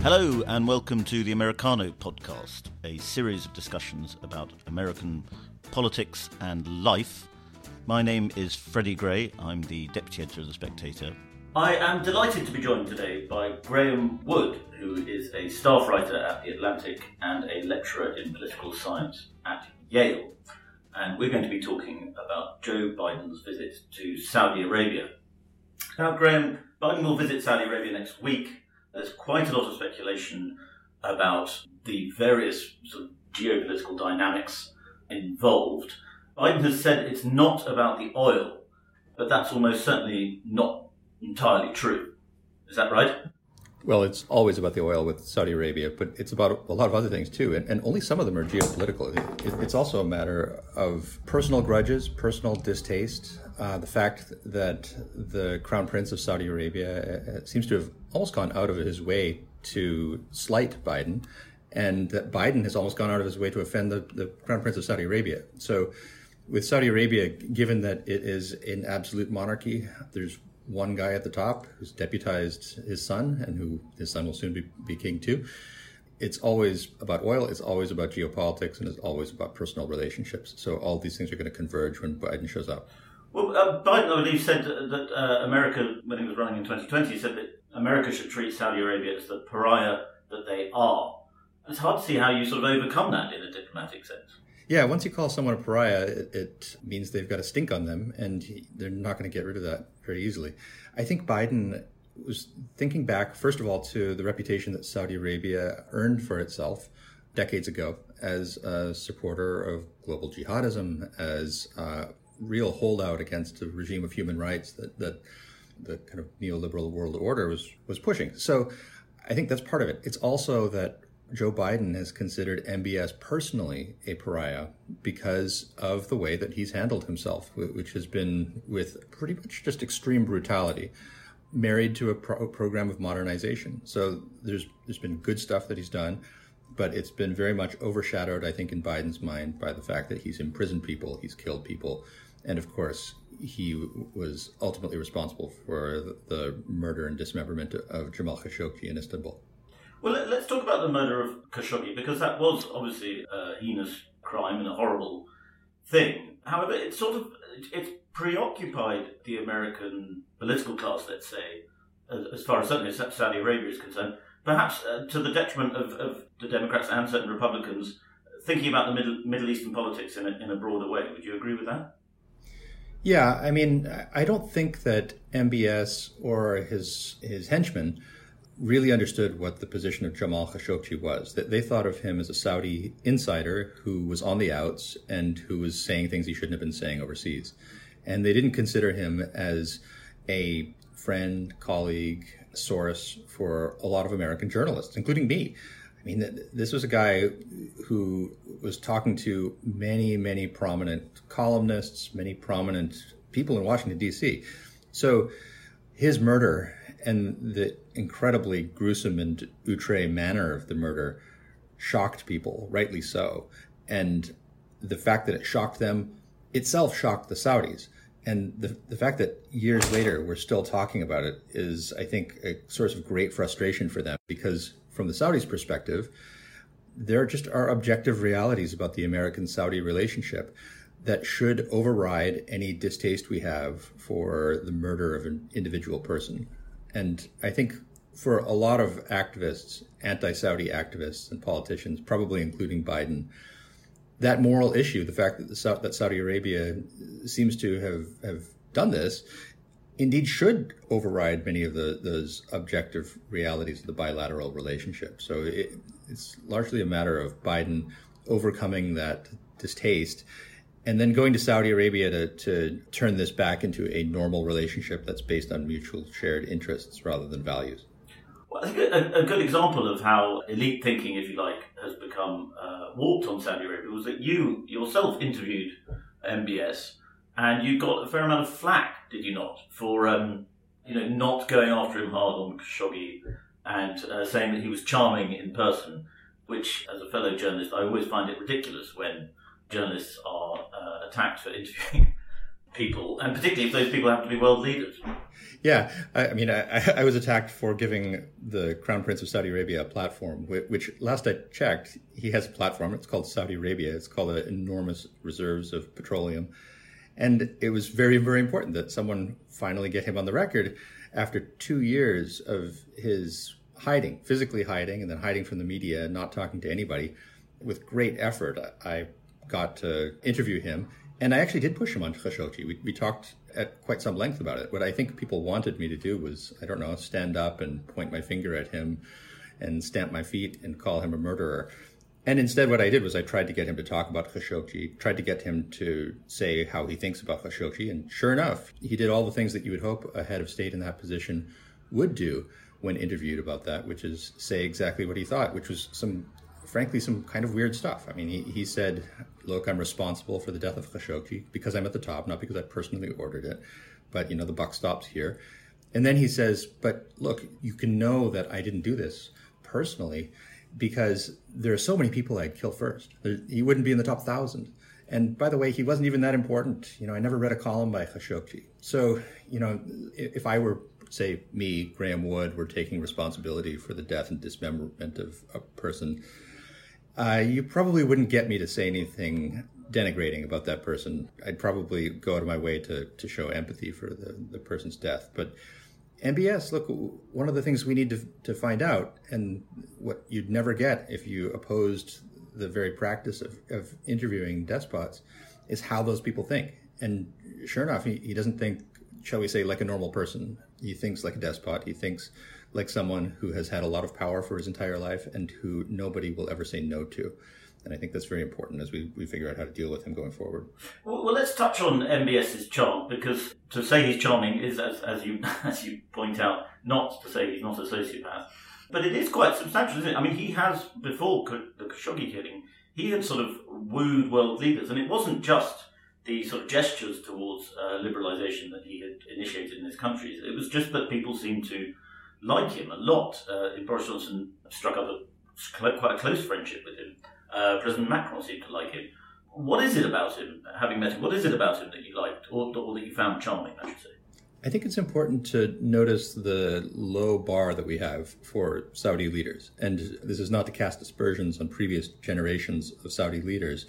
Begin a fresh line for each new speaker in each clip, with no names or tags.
Hello, and welcome to the Americano podcast, a series of discussions about American politics and life. My name is Freddie Gray. I'm the deputy editor of The Spectator. I am delighted to be joined today by Graeme Wood, who is a staff writer at The Atlantic and a lecturer in political science at Yale. And we're going to be talking about Joe Biden's visit to Saudi Arabia. Now, Graeme, Biden will visit Saudi Arabia next week there's quite a lot of speculation about the various sort of geopolitical dynamics involved. Biden has said it's not about the oil, but that's almost certainly not entirely true. Is that right?
Well, it's always about the oil with Saudi Arabia, but it's about a lot of other things too, and, and only some of them are geopolitical. It, it's also a matter of personal grudges, personal distaste. Uh, the fact that the Crown Prince of Saudi Arabia uh, seems to have almost gone out of his way to slight Biden, and that Biden has almost gone out of his way to offend the, the Crown Prince of Saudi Arabia. So, with Saudi Arabia, given that it is an absolute monarchy, there's one guy at the top who's deputized his son, and who his son will soon be, be king too. It's always about oil, it's always about geopolitics, and it's always about personal relationships. So all these things are going to converge when Biden shows up.
Well, uh, Biden, I believe, said that uh, America, when he was running in 2020, said that America should treat Saudi Arabia as the pariah that they are. It's hard to see how you sort of overcome that in a diplomatic sense.
Yeah, once you call someone a pariah, it, it means they've got a stink on them, and they're not going to get rid of that very easily. I think Biden was thinking back, first of all, to the reputation that Saudi Arabia earned for itself decades ago as a supporter of global jihadism, as a real holdout against a regime of human rights that, that the kind of neoliberal world order was, was pushing. So I think that's part of it. It's also that Joe Biden has considered MBS personally a pariah because of the way that he's handled himself, which has been with pretty much just extreme brutality, married to a pro- program of modernization. So there's there's been good stuff that he's done, but it's been very much overshadowed, I think, in Biden's mind by the fact that he's imprisoned people, he's killed people, and of course he was ultimately responsible for the murder and dismemberment of Jamal Khashoggi in Istanbul.
Well, let, us talk about the murder of Khashoggi because that was obviously a heinous crime and a horrible thing. However, it sort of it's preoccupied the American political class, let's say, as, as far as certainly Saudi Arabia is concerned, perhaps uh, to the detriment of, of, the Democrats and certain Republicans thinking about the Middle, Middle Eastern politics in a, in a broader way. Would you agree with that?
Yeah, I mean, I don't think that MBS or his his henchmen really understood what the position of Jamal Khashoggi was. That they thought of him as a Saudi insider who was on the outs and who was saying things he shouldn't have been saying overseas. And they didn't consider him as a friend, colleague, source for a lot of American journalists, including me. I mean, this was a guy who was talking to many, many prominent columnists, many prominent people in Washington, D.C. So his murder and the incredibly gruesome and outre manner of the murder shocked people, rightly so. And the fact that it shocked them itself shocked the Saudis. And the, the fact that years later we're still talking about it is, I think, a source of great frustration for them because, from the Saudis' perspective, there just are objective realities about the American Saudi relationship that should override any distaste we have for the murder of an individual person. And I think for a lot of activists, anti Saudi activists and politicians, probably including Biden, that moral issue, the fact that, the, that Saudi Arabia seems to have, have done this, indeed should override many of the, those objective realities of the bilateral relationship. So it, it's largely a matter of Biden overcoming that distaste and then going to Saudi Arabia to, to turn this back into a normal relationship that's based on mutual shared interests rather than values.
Well, I think a, a, good example of how elite thinking, if you like, has become uh, warped on Saudi Arabia was that you yourself interviewed MBS and you got a fair amount of flack, did you not, for um, you know not going after him hard on Khashoggi and uh, saying that he was charming in person, which, as a fellow journalist, I always find it ridiculous when journalists are uh, attacked for interviewing people, and particularly if those people happen to be world leaders.
Yeah, I, I mean, I, I, was attacked for giving the Crown Prince of Saudi Arabia a platform, which, last I checked, he has a platform. It's called Saudi Arabia. It's called enormous reserves of petroleum. And it was very, very important that someone finally get him on the record after two years of his hiding, physically hiding, and then hiding from the media, not talking to anybody. With great effort, I got to interview him. And I actually did push him on Khashoggi. We, we talked at quite some length about it. What I think people wanted me to do was, I don't know, stand up and point my finger at him and stamp my feet and call him a murderer. And instead, what I did was I tried to get him to talk about Khashoggi, tried to get him to say how he thinks about Khashoggi. And sure enough, he did all the things that you would hope a head of state in that position would do when interviewed about that, which is say exactly what he thought, which was some frankly, some kind of weird stuff. I mean, he, he said, Look, I'm responsible for the death of Khashoggi because I'm at the top, not because I personally ordered it. But, you know, the buck stops here. And then he says, But look, you can know that I didn't do this personally because there are so many people I'd kill first. he wouldn't be in the top thousand. And by the way, he wasn't even that important. You know, I never read a column by Khashoggi. So, you know, if I were, say, me, Graeme Wood, were taking responsibility for the death and dismemberment of a person, uh, you probably wouldn't get me to say anything denigrating about that person. I'd probably go out of my way to, to show empathy for the, the person's death. But MBS, look, one of the things we need to, to find out, and what you'd never get if you opposed the very practice of, of interviewing despots, is how those people think. And sure enough, he, he doesn't think, shall we say, like a normal person. He thinks like a despot. He thinks like someone who has had a lot of power for his entire life and who nobody will ever say no to. And I think that's very important as we, we figure out how to deal with him going forward.
Well, well let's touch on MBS's charm because to say he's charming is, as, as you as you point out, not to say he's not a sociopath, but it is quite substantial, isn't it? I mean, he has before the Khashoggi killing, he had sort of wooed world leaders, and it wasn't just the sort of gestures towards uh, liberalisation that he had initiated in his countries. It was just that people seemed to like him a lot. Uh, Boris Johnson struck up a quite a close friendship with him. Uh, President Macron seemed to like him. What is it about him, having met him, what is it about him that you liked or, or that you found charming, I should say?
I think it's important to notice the low bar that we have for Saudi leaders. And this is not to cast aspersions on previous generations of Saudi leaders,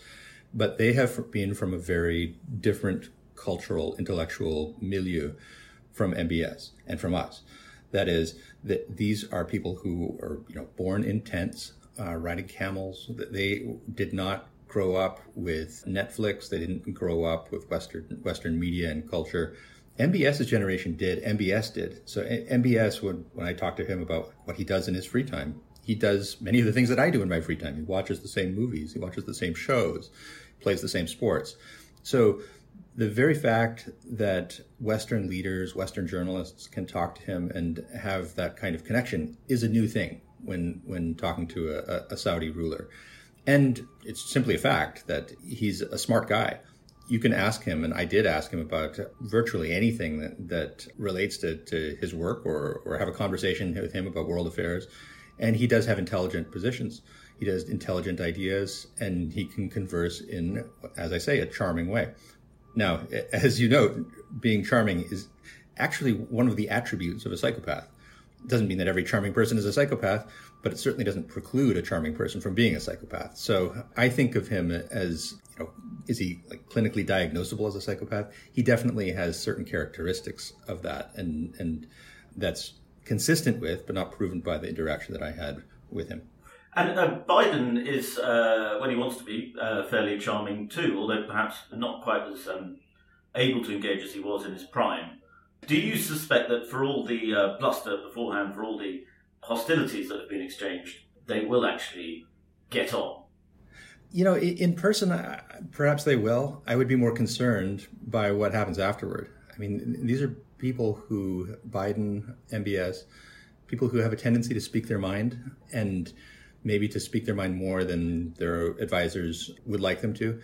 but they have been from a very different cultural, intellectual milieu from MBS and from us. That is, that these are people who are you know born in tents, uh, riding camels. That they did not grow up with Netflix. They didn't grow up with Western Western media and culture. MBS's generation did. MBS did. So MBS, when when I talk to him about what he does in his free time, he does many of the things that I do in my free time. He watches the same movies. He watches the same shows. Plays the same sports. So the very fact that Western leaders, Western journalists can talk to him and have that kind of connection is a new thing when when talking to a, a Saudi ruler. And it's simply a fact that he's a smart guy. You can ask him, and I did ask him about virtually anything that, that relates to, to his work or, or have a conversation with him about world affairs. And he does have intelligent positions. He does intelligent ideas, and he can converse in, as I say, a charming way. Now, as you know, being charming is actually one of the attributes of a psychopath. It doesn't mean that every charming person is a psychopath, but it certainly doesn't preclude a charming person from being a psychopath. So I think of him as, you know, is he like clinically diagnosable as a psychopath? He definitely has certain characteristics of that, and and that's consistent with, but not proven by the interaction that I had with him.
And uh, Biden is, uh, when he wants to be, uh, fairly charming too, although perhaps not quite as um, able to engage as he was in his prime. Do you suspect that for all the uh, bluster beforehand, for all the hostilities that have been exchanged, they will actually get on?
You know, in person, perhaps they will. I would be more concerned by what happens afterward. I mean, these are people who Biden, MBS, people who have a tendency to speak their mind and maybe to speak their mind more than their advisors would like them to.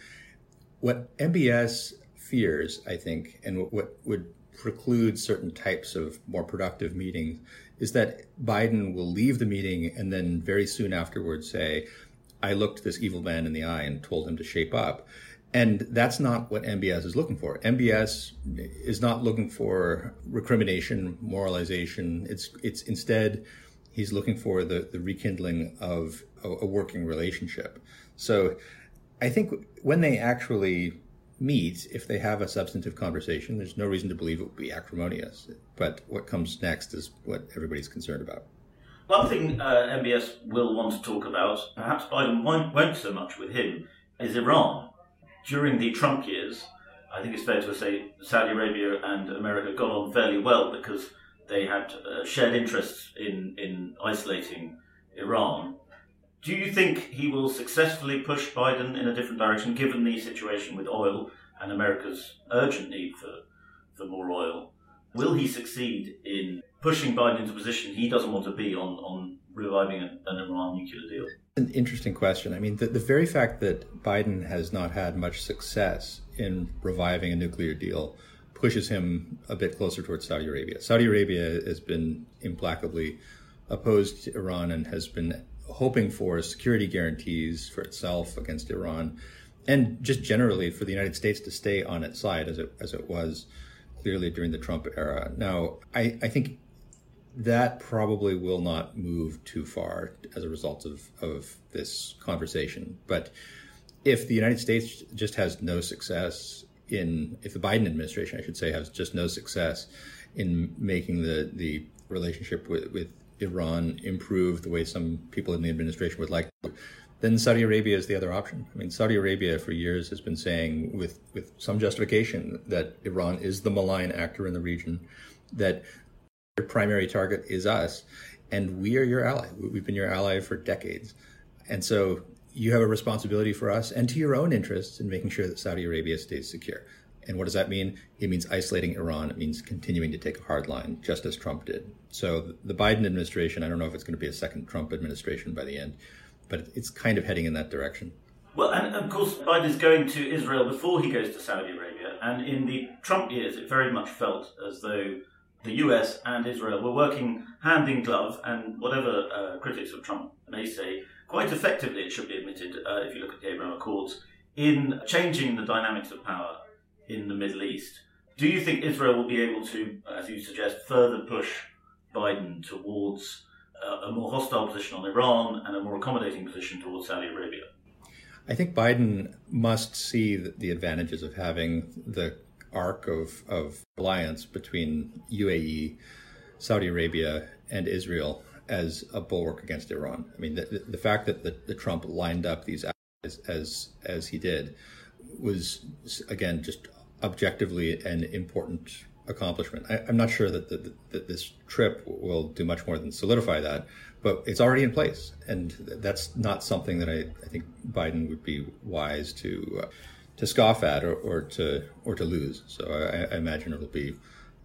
What MBS fears, I think, and what would preclude certain types of more productive meetings is that Biden will leave the meeting and then very soon afterwards say, I looked this evil man in the eye and told him to shape up. And that's not what MBS is looking for. MBS is not looking for recrimination, moralization. It's it's instead he's looking for the, the rekindling of a, a working relationship. So I think when they actually meet, if they have a substantive conversation, there's no reason to believe it will be acrimonious. But what comes next is what everybody's concerned about.
One thing uh, MBS will want to talk about, perhaps Biden won't, won't so much with him, is Iran during the Trump years, I think it's fair to say Saudi Arabia and America got on fairly well because they had uh, shared interests in, in isolating Iran. Do you think he will successfully push Biden in a different direction given the situation with oil and America's urgent need for, for more oil? Will he succeed in pushing Biden into a position he doesn't want to be on, on reviving an, an Iran nuclear deal?
An interesting question. I mean, the, the very fact that Biden has not had much success in reviving a nuclear deal pushes him a bit closer towards Saudi Arabia. Saudi Arabia has been implacably opposed to Iran and has been hoping for security guarantees for itself against Iran, and just generally for the United States to stay on its side as it as it was clearly during the Trump era. Now, I, I think that probably will not move too far as a result of, of this conversation. But if the United States just has no success in, if the Biden administration, I should say, has just no success in making the, the relationship with, with Iran improve the way some people in the administration would like, then Saudi Arabia is the other option. I mean, Saudi Arabia for years has been saying, with, with some justification, that Iran is the malign actor in the region, that your primary target is us, and we are your ally. We've been your ally for decades. And so you have a responsibility for us and to your own interests in making sure that Saudi Arabia stays secure. And what does that mean? It means isolating Iran. It means continuing to take a hard line, just as Trump did. So the Biden administration, I don't know if it's going to be a second Trump administration by the end, but it's kind of heading in that direction.
Well, and of course, Biden is going to Israel before he goes to Saudi Arabia. And in the Trump years, it very much felt as though the US and Israel were working hand in glove, and whatever uh, critics of Trump may say, quite effectively, it should be admitted, uh, if you look at the Abraham Accords, in changing the dynamics of power in the Middle East. Do you think Israel will be able to, as you suggest, further push Biden towards uh, a more hostile position on Iran and a more accommodating position towards Saudi Arabia?
I think Biden must see the advantages of having the arc of, of alliance between UAE, Saudi Arabia, and Israel as a bulwark against Iran. I mean, the, the fact that the, the Trump lined up these as, as as he did was again just objectively an important accomplishment. I, am not sure that, the, that this trip will do much more than solidify that, but it's already in place, and that's not something that I, I think Biden would be wise to. Uh, to scoff at or, or to or to lose. So I, I, imagine it'll be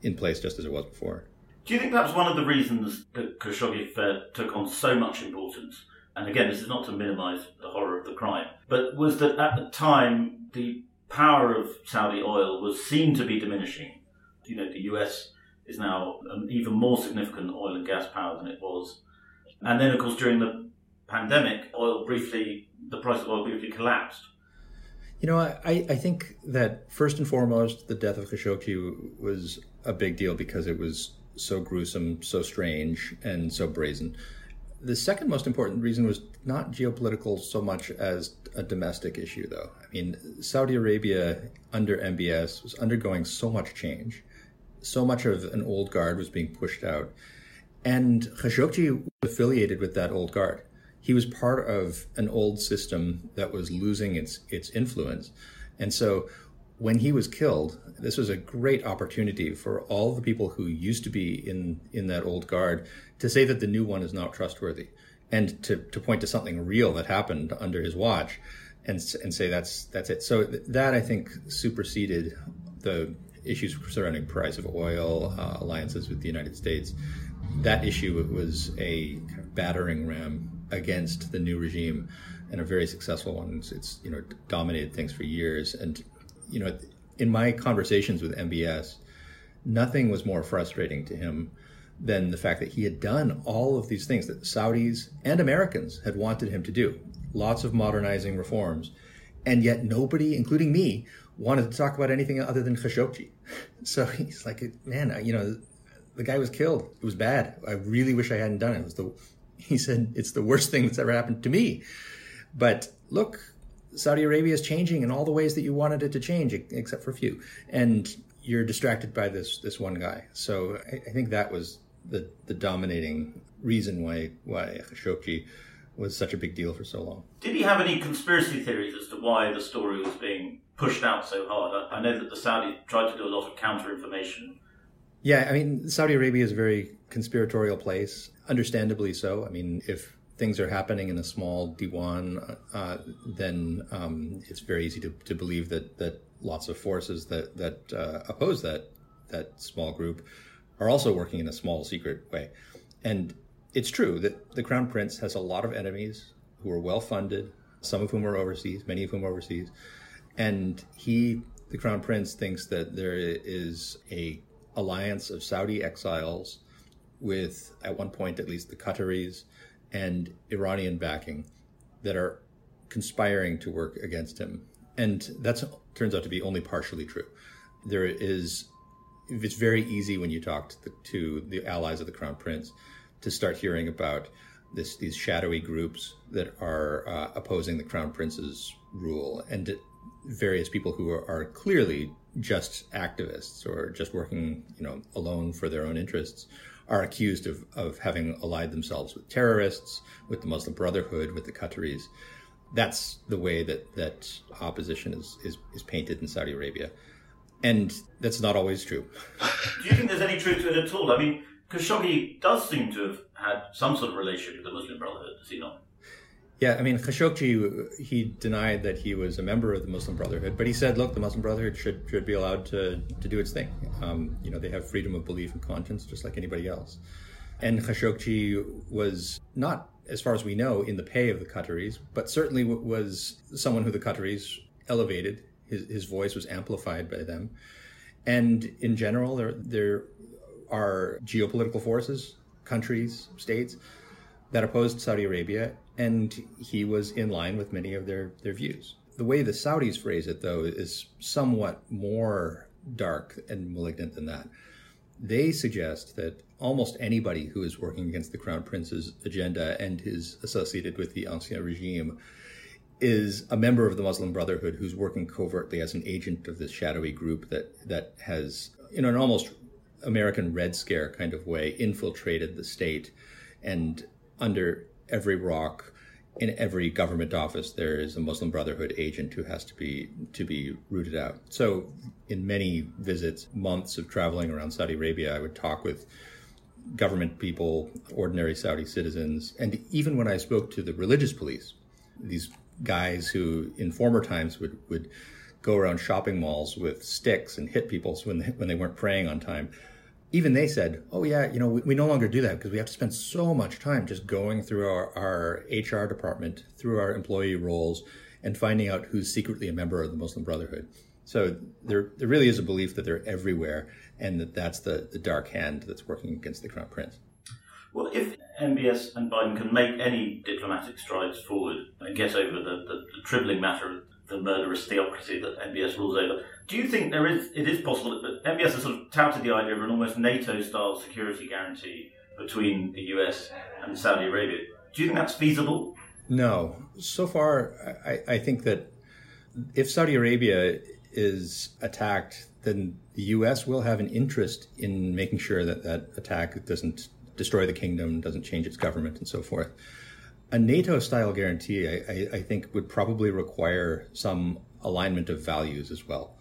in place just as it was before.
Do you think that's one of the reasons that Khashoggi affair took on so much importance? And again, this is not to minimise the horror of the crime, but was that at the time the power of Saudi oil was seen to be diminishing. You know, the US is now an even more significant oil and gas power than it was. And then, of course, during the pandemic, oil briefly, the price of oil briefly collapsed.
You know, I, I think that first and foremost, the death of Khashoggi was a big deal because it was so gruesome, so strange, and so brazen. The second most important reason was not geopolitical so much as a domestic issue, though. I mean, Saudi Arabia under MBS was undergoing so much change. So much of an old guard was being pushed out. And Khashoggi was affiliated with that old guard he was part of an old system that was losing its its influence. And so when he was killed, this was a great opportunity for all the people who used to be in in that old guard to say that the new one is not trustworthy and to, to point to something real that happened under his watch and and say that's that's it. So that I think superseded the issues surrounding price of oil, uh, alliances with the United States, that issue was a battering ram against the new regime and a very successful one. It's, it's, you know dominated things for years. And you know, in my conversations with MBS, nothing was more frustrating to him than the fact that he had done all of these things that Saudis and Americans had wanted him to do. Lots of modernizing reforms, and yet nobody, including me, wanted to talk about anything other than Khashoggi. So he's like, man, you know, the guy was killed. It was bad. I really wish I hadn't done it. It was the, he said, it's the worst thing that's ever happened to me. But look, Saudi Arabia is changing in all the ways that you wanted it to change, except for a few. And you're distracted by this this one guy. So I, I think that was the the dominating reason why why Khashoggi was such a big deal for so long.
Did he have any conspiracy theories as to why the story was being pushed out so hard? I, I know that the Saudis tried to do a lot of counter information.
Yeah, I mean, Saudi Arabia is a very conspiratorial place, understandably so. I mean, if things are happening in a small diwan, uh, then um, it's very easy to, to believe that that lots of forces that that uh, oppose that that small group are also working in a small secret way. And it's true that the crown prince has a lot of enemies who are well funded, some of whom are overseas, many of whom are overseas, and he, the crown prince, thinks that there is a alliance of Saudi exiles with, at one point at least, the Qataris and Iranian backing that are conspiring to work against him. And that turns out to be only partially true. There is, it's very easy when you talk to the, to the allies of the crown prince to start hearing about this, these shadowy groups that are uh, opposing the crown prince's rule and various people who are, are clearly just activists or just working, you know, alone for their own interests are accused of, of having allied themselves with terrorists, with the Muslim Brotherhood, with the Qataris. That's the way that, that opposition is, is, is painted in Saudi Arabia. And that's not always true.
Do you think there's any truth to it at all? I mean, Khashoggi does seem to have had some sort of relationship with the Muslim Brotherhood, does he not?
Yeah, I mean, Khashoggi, he denied that he was a member of the Muslim Brotherhood, but he said, look, the Muslim Brotherhood should, should be allowed to, to do its thing. Um, you know, they have freedom of belief and conscience just like anybody else. And Khashoggi was not, as far as we know, in the pay of the Qataris, but certainly was someone who the Qataris elevated. His, his voice was amplified by them. And in general, there, there are geopolitical forces, countries, states that opposed Saudi Arabia and he was in line with many of their, their views. The way the Saudis phrase it, though, is somewhat more dark and malignant than that. They suggest that almost anybody who is working against the crown prince's agenda and is associated with the ancien regime is a member of the Muslim Brotherhood who's working covertly as an agent of this shadowy group that that has, in an almost American Red Scare kind of way, infiltrated the state and under every rock in every government office there is a Muslim Brotherhood agent who has to be to be rooted out. So in many visits, months of traveling around Saudi Arabia, I would talk with government people, ordinary Saudi citizens, and even when I spoke to the religious police, these guys who in former times would would go around shopping malls with sticks and hit people when they, when they weren't praying on time even they said, oh, yeah, you know, we, we no longer do that because we have to spend so much time just going through our, our HR department, through our employee roles, and finding out who's secretly a member of the Muslim Brotherhood. So there, there really is a belief that they're everywhere and that that's the, the dark hand that's working against the Crown Prince.
Well, if MBS and Biden can make any diplomatic strides forward and get over the, the, the troubling matter the murderous theocracy that MBS rules over. Do you think there is it is possible that MBS has sort of touted the idea of an almost NATO-style security guarantee between the US and Saudi Arabia? Do you think that's feasible?
No. So far, I, I think that if Saudi Arabia is attacked, then the U.S. will have an interest in making sure that that attack doesn't destroy the kingdom, doesn't change its government, and so forth a NATO style guarantee, I, I, think, would probably require some alignment of values as well.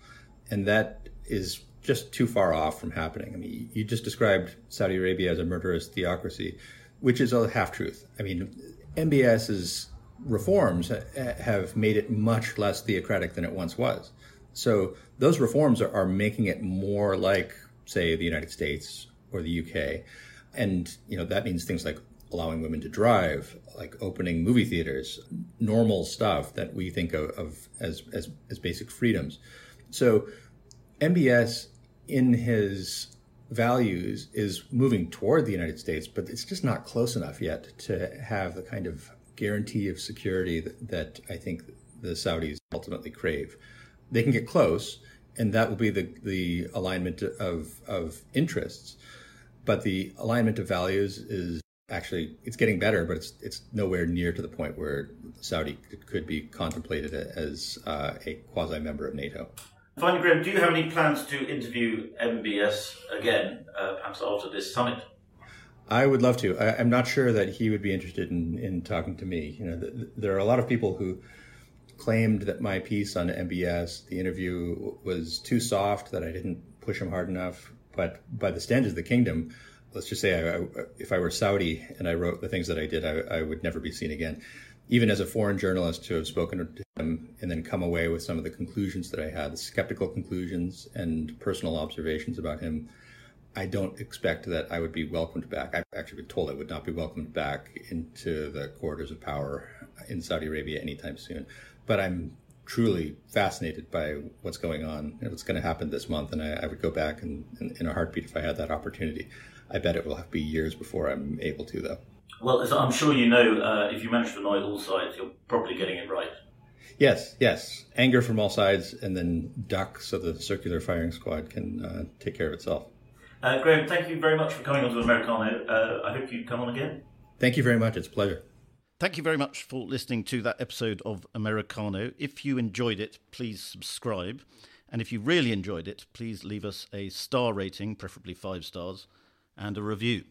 And that is just too far off from happening. I mean, you just described Saudi Arabia as a murderous theocracy, which is a half truth. I mean, MBS's reforms have made it much less theocratic than it once was. So those reforms are, are making it more like, say, the United States or the UK And, you know, that means things like allowing women to drive, like opening movie theaters, normal stuff that we think of, of as, as, as basic freedoms. So MBS in his values is moving toward the United States, but it's just not close enough yet to have the kind of guarantee of security that, that I think the Saudis ultimately crave. They can get close, and that will be the, the alignment of, of interests. But the alignment of values is actually it's getting better, but it's it's nowhere near to the point where Saudi could be contemplated as uh, a quasi member of NATO.
Finally, Graeme, do you have any plans to interview MBS again, uh, perhaps after this summit?
I would love to. I, am not sure that he would be interested in, in talking to me. You know, th- there are a lot of people who claimed that my piece on MBS, the interview was too soft, that I didn't push him hard enough. But by the standards of the kingdom, let's just say I, I, if I were Saudi and I wrote the things that I did, I, I would never be seen again even as a foreign journalist to have spoken to him and then come away with some of the conclusions that I had, the skeptical conclusions and personal observations about him, I don't expect that I would be welcomed back. I've actually been told I would not be welcomed back into the corridors of power in Saudi Arabia anytime soon. But I'm truly fascinated by what's going on and what's going to happen this month. And I, I would go back in a heartbeat if I had that opportunity. I bet it will have to be years before I'm able to, though.
Well, as I'm sure you know, uh, if you manage to annoy all sides, you're probably getting it right.
Yes, yes. Anger from all sides, and then duck so the circular firing squad can uh, take care of itself.
Uh, Graeme, thank you very much for coming on to Americano. Uh, I hope you come on again.
Thank you very much. It's a pleasure.
Thank you very much for listening to that episode of Americano. If you enjoyed it, please subscribe. And if you really enjoyed it, please leave us a star rating, preferably five stars, and a review.